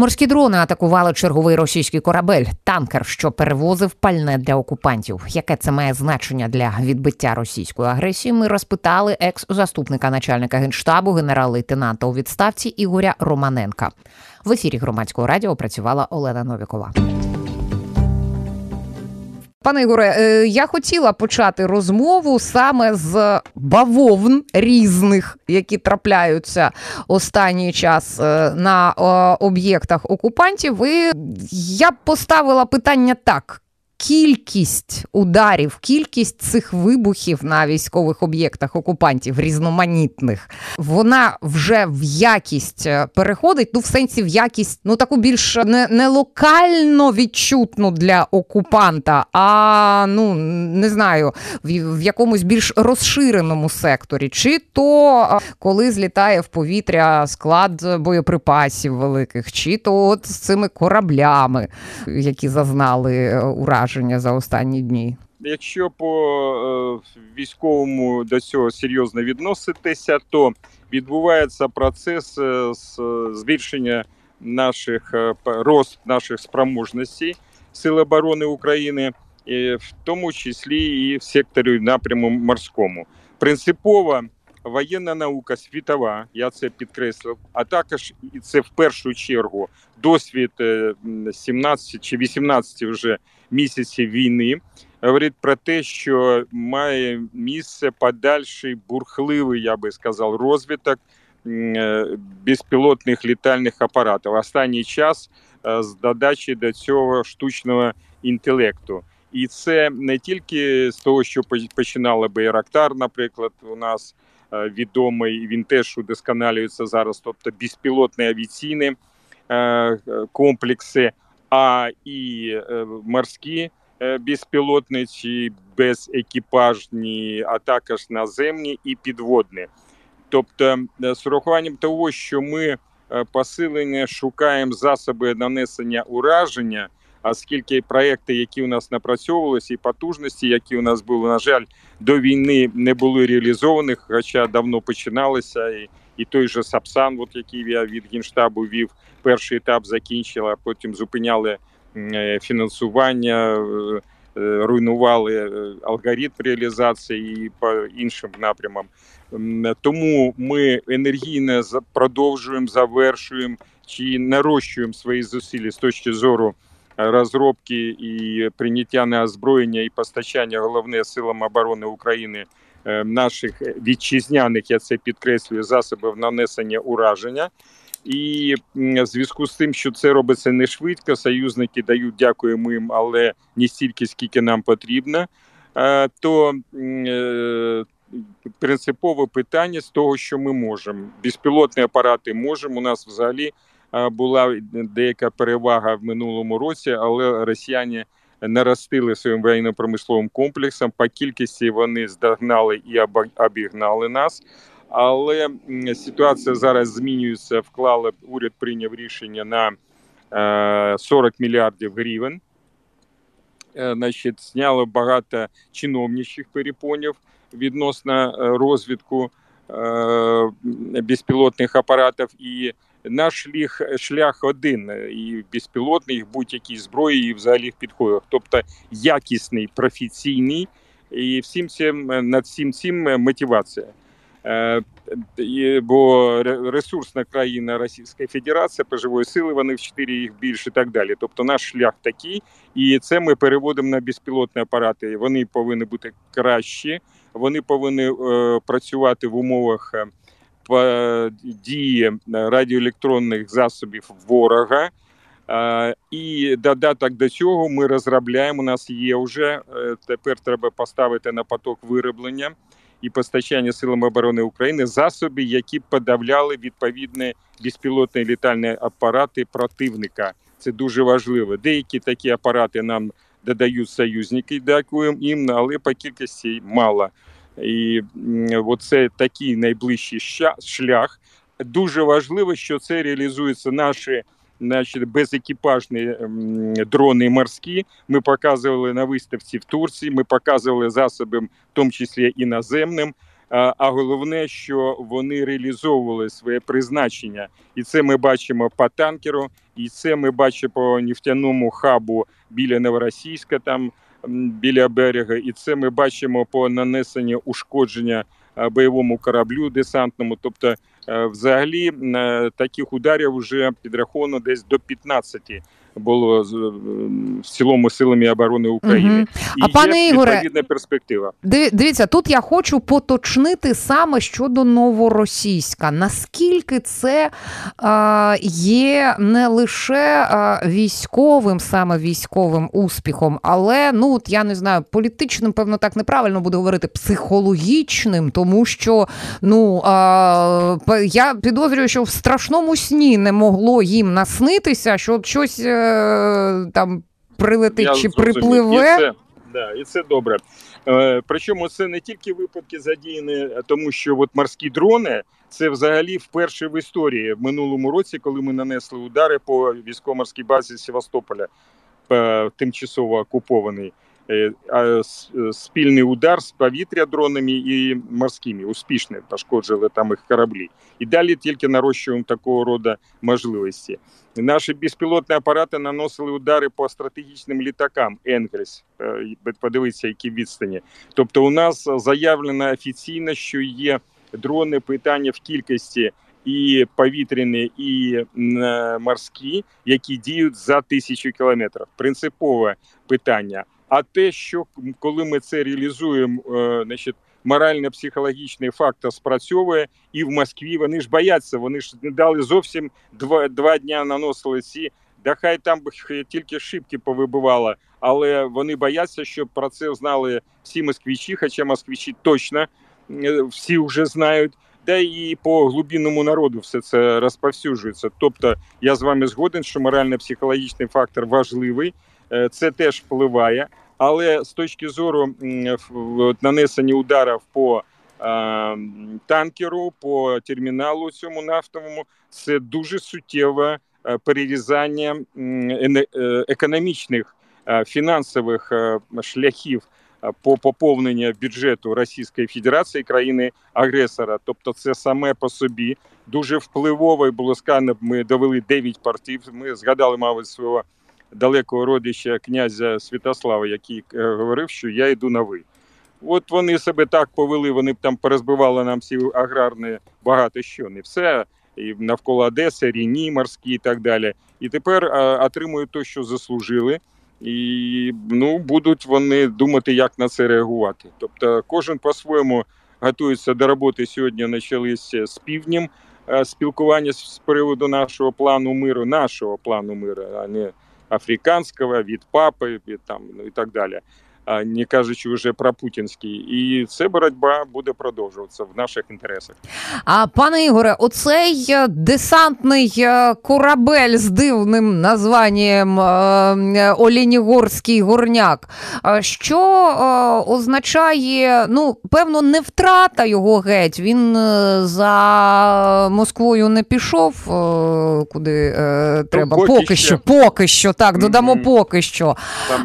Морські дрони атакували черговий російський корабель, танкер, що перевозив пальне для окупантів. Яке це має значення для відбиття російської агресії? Ми розпитали екс-заступника начальника генштабу, генерал-лейтенанта у відставці Ігоря Романенка. В ефірі громадського радіо працювала Олена Новікова. Пане Ігоре, е, я хотіла почати розмову саме з бавовн різних, які трапляються останній час е, на об'єктах окупантів. І я поставила питання так: кількість ударів, кількість цих вибухів на військових об'єктах окупантів різноманітних, вона вже в якість е, переходить. Ну, в сенсі в якість, ну таку більш не не локально відчутну для окупанта, а ну не знаю, в, в якомусь більш розширеному секторі, чи то е, коли злітає в повітря склад боєприпасів великих, чи то от з цими кораблями, які зазнали е, ураження враження за останні дні? Якщо по е, військовому до цього серйозно відноситися, то відбувається процес е, збільшення наших е, рост наших спроможностей Сил оборони України, в тому числі і в секторі напряму морському. Принципово воєнна наука світова, я це підкреслив, а також і це в першу чергу досвід 17 чи 18 вже місяців війни. Говорить про те, що має місце подальший бурхливий, я би сказав, розвиток е, безпілотних літальних апаратів. Останній час е, з додачі до цього штучного інтелекту. І це не тільки з того, що починала Байрактар, наприклад, у нас е, відомий, він теж удосконалюється зараз, тобто безпілотні авіаційні комплекси а і е, морські е, безпілотниці, безекіпажні, а також наземні і підводні. Тобто, е, з урахуванням того, що ми посилення шукаємо засоби нанесення ураження, оскільки проекти, які у нас напрацьовувалися, і потужності, які у нас були, на жаль, до війни не були реалізовані, хоча давно починалися. І і той же Сапсан, от який я від генштабу вів, перший етап закінчила, потім зупиняли е, фінансування, е, е, руйнували алгоритм реалізації і по іншим напрямам. Тому ми енергійно продовжуємо, завершуємо чи нарощуємо свої зусилля з точки зору розробки і прийняття на озброєння і постачання головне силам оборони України наших вітчизняних, я це підкреслюю, засобів нанесення ураження. І в зв'язку з тим, що це робиться не швидко, союзники дають, дякуємо їм, але не стільки, скільки нам потрібно. Е, то е, принципове питання з того, що ми можемо. Безпілотні апарати можемо. У нас взагалі була деяка перевага в минулому році, але росіяни наростили своїм воєнно-промисловим комплексом. По кількості вони здогнали і обігнали нас. Але ситуація зараз змінюється. Вклали уряд прийняв рішення на 40 мільярдів гривень. Е, значить, зняло багато чиновничих перепонів відносно е, розвитку е, безпілотних апаратів і наш шлях шлях один і безпілотний, будь-якій зброї, і взагалі в підходах. Тобто якісний, професійний, і всім цим над всім цим мотивація. Е, бо ресурсна країна Російська Федерація поживої сили, вони в 4 їх більше і так далі. Тобто наш шлях такий, і це ми переводимо на безпілотні апарати. Вони повинні бути кращі, вони повинні е, працювати в умовах е, дії радіоелектронних засобів ворога. І додаток до цього ми розробляємо. У нас є вже е, тепер треба поставити на поток вироблення і постачання силам оборони України засоби, які подавляли відповідні безпілотні літальні апарати противника. Це дуже важливо. Деякі такі апарати нам додають союзники, дякуємо їм, але по кількості мало. І оце такий найближчий шлях. Дуже важливо, що це реалізується наші значить, безекіпажні дрони морські. Ми показували на виставці в Турції. Ми показували засоби, в тому числі іноземним. а головне, що вони реалізовували своє призначення, і це ми бачимо по танкеру, і це ми бачимо по нефтяному хабу біля Новоросійська, там біля берега, і це ми бачимо по нанесенню ушкодження бойовому кораблю десантному. Тобто, взагалі таких ударів вже підраховано десь до 15 було в цілому силами оборони України. Угу. І а пане Ігоре, відповідна перспектива. Дивіться, тут я хочу поточнити саме щодо новоросійська. Наскільки це а, є не лише військовим, саме військовим успіхом, але ну от я не знаю, політичним, певно, так неправильно буде говорити, психологічним, тому що ну а, я підозрюю, що в страшному сні не могло їм наснитися, що щось. Е, там прилетить Я чи припливе. І це, да, і це добре. Е, причому це не тільки випадки задіяні, тому що от морські дрони це взагалі вперше в історії в минулому році, коли ми нанесли удари по військово-морській базі Севастополя, е, тимчасово окупований. Е, е, спільний удар з повітря дронами і морськими успішно пошкоджили там їх кораблі. І далі тільки нарощуємо такого роду можливості. Наші безпілотні апарати наносили удари по стратегічним літакам Енгельс. Е, подивіться, які відстані. Тобто, у нас заявлено офіційно, що є дрони питання в кількості. І повітряні, і морські, які діють за тисячу кілометрів. Принципове питання. А те, що коли ми це реалізуємо, е, значить, морально-психологічний фактор спрацьовує, і в Москві вони ж бояться. Вони ж не дали зовсім два два дня наносили ці. Да хай там тільки шибки повибивало, але вони бояться, щоб про це знали всі москвичі, хоча москвичі точно е, всі вже знають. Да і по глубинному народу все це розповсюджується. Тобто я з вами згоден, що морально-психологічний фактор важливий. Е, це теж впливає. Але з точки зору нанесення ударів по е, танкеру, по терміналу цьому нафтовому, це дуже суттєве е, перерізання економічних фінансових шляхів по поповненню бюджету Російської Федерації країни агресора. Тобто, це саме по собі дуже впливово і було сказано, Ми довели 9 партів. Ми згадали, мабуть, свого далекого родича князя Святослава, який е, говорив, що я йду на ви. От вони себе так повели, вони б там порозбивали нам всі аграрні багато що, не все. І навколо Одеси, Ріні, морські і так далі. І тепер а, отримують те, що заслужили, і ну будуть вони думати, як на це реагувати. Тобто, кожен по-своєму готується до роботи. Сьогодні почалися з півднем е, спілкування з приводу нашого плану миру, нашого плану миру, а не африканського, вид папы від там ну и так далі. Не кажучи вже про путінський, і це боротьба буде продовжуватися в наших інтересах. А пане Ігоре, оцей е, десантний е, корабель з дивним названням е, Олінігорський горняк, що означає, ну певно, не втрата його геть. Він за Москвою не пішов куди треба. Поки, поки що, поки що так, додамо mm-hmm. поки що.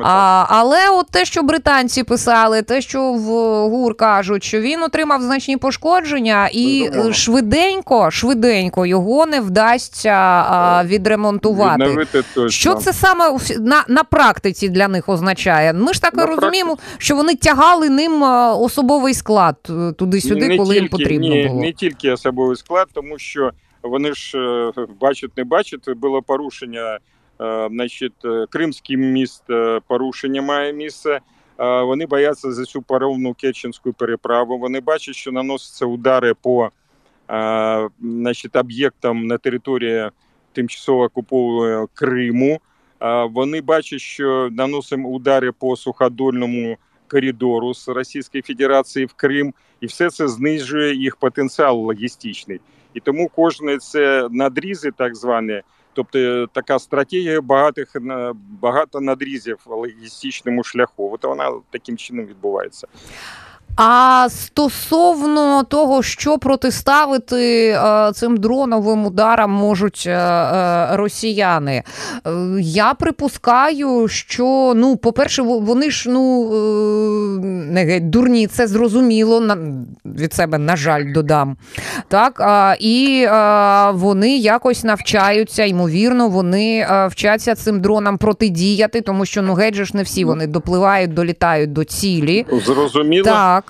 А, Але от те, що британці писали, те, що в ГУР кажуть, що він отримав значні пошкодження, і Безумовно. швиденько, швиденько його не вдасться а, відремонтувати. Що це саме на на практиці для них означає? Ми ж так і розуміємо, що вони тягали ним особовий склад е, туди-сюди, не коли тільки, їм потрібно ні, було. Не тільки особовий склад, тому що вони ж е, бачать, не бачать, було порушення. Е, значить, Кримський міст порушення має місце. Вони бояться за цю паровну Керченську переправу. Вони бачать, що наносяться удари по значить, об'єктам на території тимчасово окупованого Криму. Вони бачать, що наносимо удари по суходольному коридору з Російської Федерації в Крим, і все це знижує їх потенціал логістичний. І тому кожне це надрізи, так звані. Тобто е, така стратегія багатих багато надрізів логістичному шляху. От вона таким чином відбувається. А стосовно того, що протиставити е, цим дроновим ударам можуть е, е, росіяни, я припускаю, що ну, по-перше, вони ж ну не геть дурні, це зрозуміло. Від себе, на жаль, додам. Так, І вони якось навчаються, ймовірно, вони вчаться цим дронам протидіяти, тому що ну геть же ж не всі вони допливають, долітають до цілі. Зрозуміло. Так.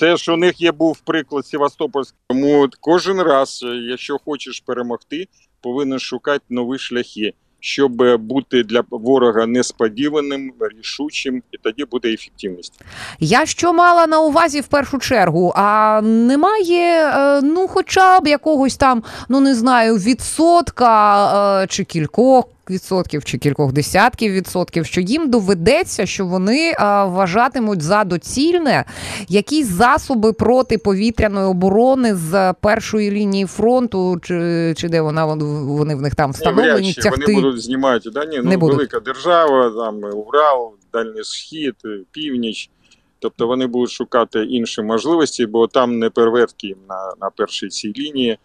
Це і... ж у них є був приклад Севастопольського. Тому кожен раз, якщо хочеш перемогти, повинен шукати нові шляхи щоб бути для ворога несподіваним, рішучим, і тоді буде ефективність. Я що мала на увазі в першу чергу? А немає е, ну, хоча б якогось там, ну не знаю, відсотка е, чи кількох відсотків чи кількох десятків відсотків, що їм доведеться, що вони вважатимуть за доцільне якісь засоби протиповітряної оборони з першої лінії фронту, чи чи де вона вони в них там встановлені. Ні, тягти. Вони будуть знімати да? Ні, ну, не велика держава, там Урал, Дальній Схід, Північ. Тобто вони будуть шукати інші можливості, бо там не перевертки на на першій цій лінії.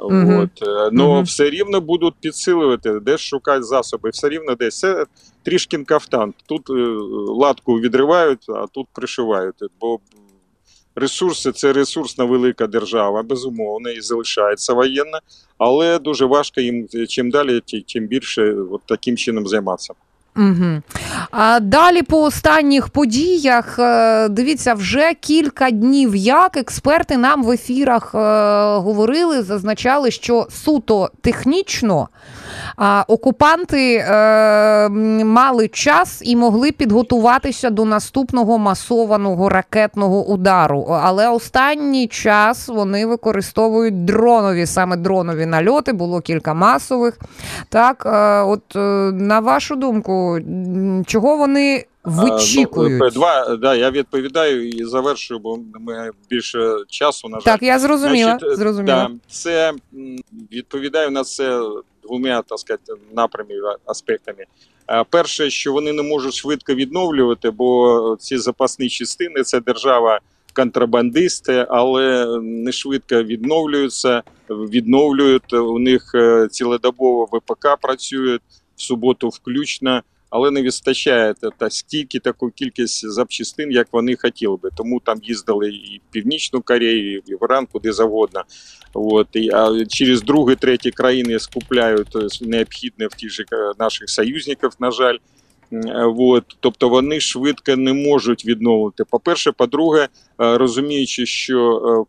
Угу. От. Ну угу. все рівно будуть підсилювати, десь шукати засоби, все рівно десь це трішки кафтан. Тут е, латку відривають, а тут пришивають. Бо ресурси це ресурсна велика держава, безумовно, і залишається воєнна, але дуже важко їм чим далі, тим більше от таким чином займатися. Угу. А Далі по останніх подіях е, дивіться, вже кілька днів як експерти нам в ефірах е, говорили, зазначали, що суто технічно окупанти е, мали час і могли підготуватися до наступного масованого ракетного удару. Але останній час вони використовують дронові, саме дронові нальоти. Було кілька масових. Так, от на вашу думку чого вони ну, вичікують? Ну, два да, я відповідаю і завершую, бо ми більше часу на жаль. Так, я зрозуміла. Значить, зрозуміла. Да, це відповідаю на це двома так сказати, напрямами аспектами. Перше, що вони не можуть швидко відновлювати, бо ці запасні частини це держава. Контрабандисти, але не швидко відновлюються, відновлюють у них е, цілодобово ВПК працюють в суботу, включно але не вистачає та стільки таку кількість запчастин, як вони хотіли би. Тому там їздили і в Північну Корею, і в Іран, куди завгодно. От і а через другі, треті країни скупляють е, необхідне в тих же е, наших союзників, на жаль. От, тобто вони швидко не можуть відновити. По перше, по-друге, е, розуміючи, що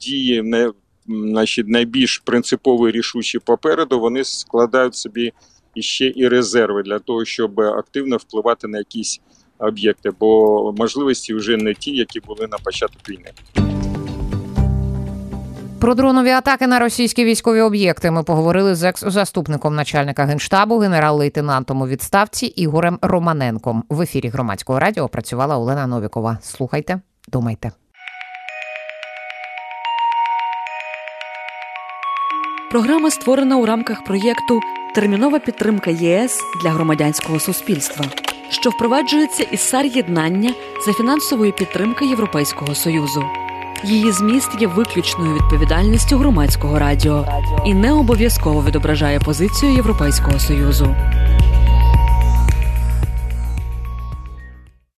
дії не значить, найбільш принципові рішучі попереду, вони складають собі і ще і резерви для того, щоб активно впливати на якісь об'єкти, бо можливості вже не ті, які були на початку війни. Про дронові атаки на російські військові об'єкти ми поговорили з екс-заступником начальника генштабу, генерал-лейтенантом у відставці Ігорем Романенком. В ефірі громадського радіо працювала Олена Новікова. Слухайте, думайте. Програма створена у рамках проєкту термінова підтримка ЄС для громадянського суспільства, що впроваджується із сар єднання за фінансової підтримки Європейського союзу. Її зміст є виключною відповідальністю громадського радіо і не обов'язково відображає позицію Європейського союзу.